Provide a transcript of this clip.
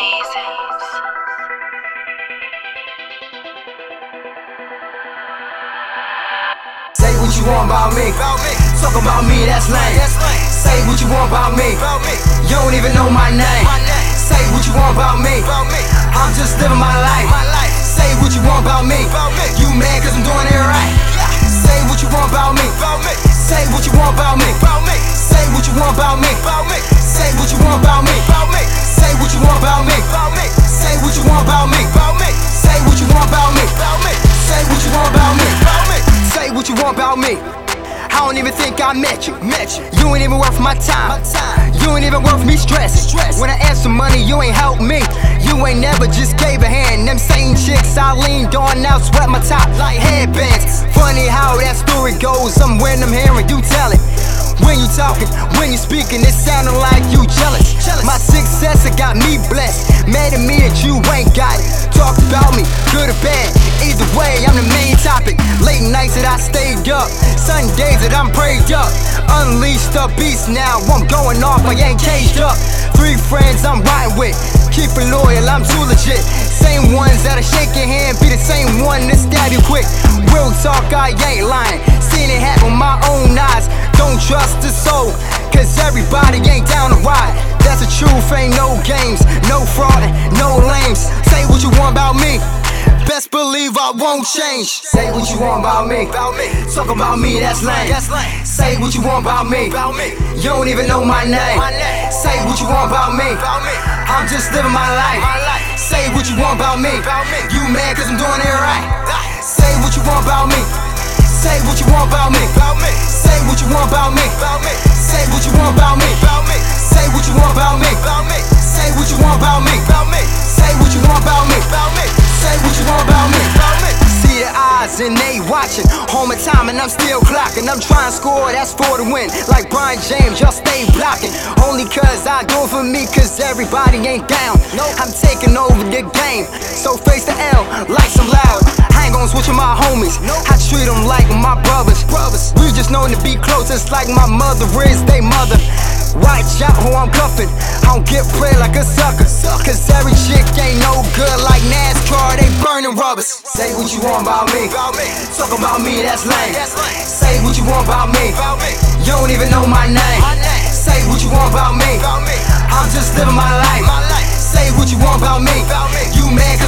Say what you want about me. Talk about me, that's lame. Say what you want about me. You don't even know my name. Say what you want about me. I'm just living my life. Say what you want about me. You mad cause me. I don't even think I met you. Met you. You ain't even worth my time. You ain't even worth me stress. When I ask for money, you ain't help me. You ain't never just gave a hand. Them same chicks I leaned on now sweat my top like headbands. Funny how that story goes. I'm when I'm hearing you tell it. When you talking, when you speaking, it sounding like you jealous. My success it got me blessed. Mad at me that you ain't got it. Talk about me, good or bad. Either way, I'm the main topic. Late nights that I stayed up, Sundays that I'm prayed up. Unleashed the beast now, I'm going off, I ain't caged up. Three friends I'm riding with, keep it loyal, I'm too legit. Same ones that'll shake your hand, be the same one that stab you quick. Real talk, I ain't lying. Seen it happen with my own eyes. Don't trust the soul, cause everybody ain't down to ride. That's the truth, ain't no games, no fraud, no lames. Say what you want about me. Best believe I won't change. Say what you want about me. Talk about me, that's lame. Say what you want about me. You don't even know my name. Say what you want about me. I'm just living my life. Say what you want about me. You mad cause I'm doing it right. Say what you want about me. Say what you want about me. Say what you want about me. Say what you want about me. Say what you want about me. And they watching. Home in time and I'm still clocking. I'm trying to score, that's for the win. Like LeBron James, y'all stay blocking. Only cause I do it for me, cause everybody ain't down. I'm taking over the game. So face the L, like some loud. I ain't gonna switch with my homies. I treat them like my brothers. brothers. We just known to be close, it's like my mother is they mother. Watch out who I'm cuffing. I don't get played like a sucker. Cause every chick ain't no good like NASCAR, they rubbers. Say what you want about me. Talk about me, that's lame. Say what you want about me. You don't even know my name. Say what you want about me. I'm just living my life. Say what you want about me. You mad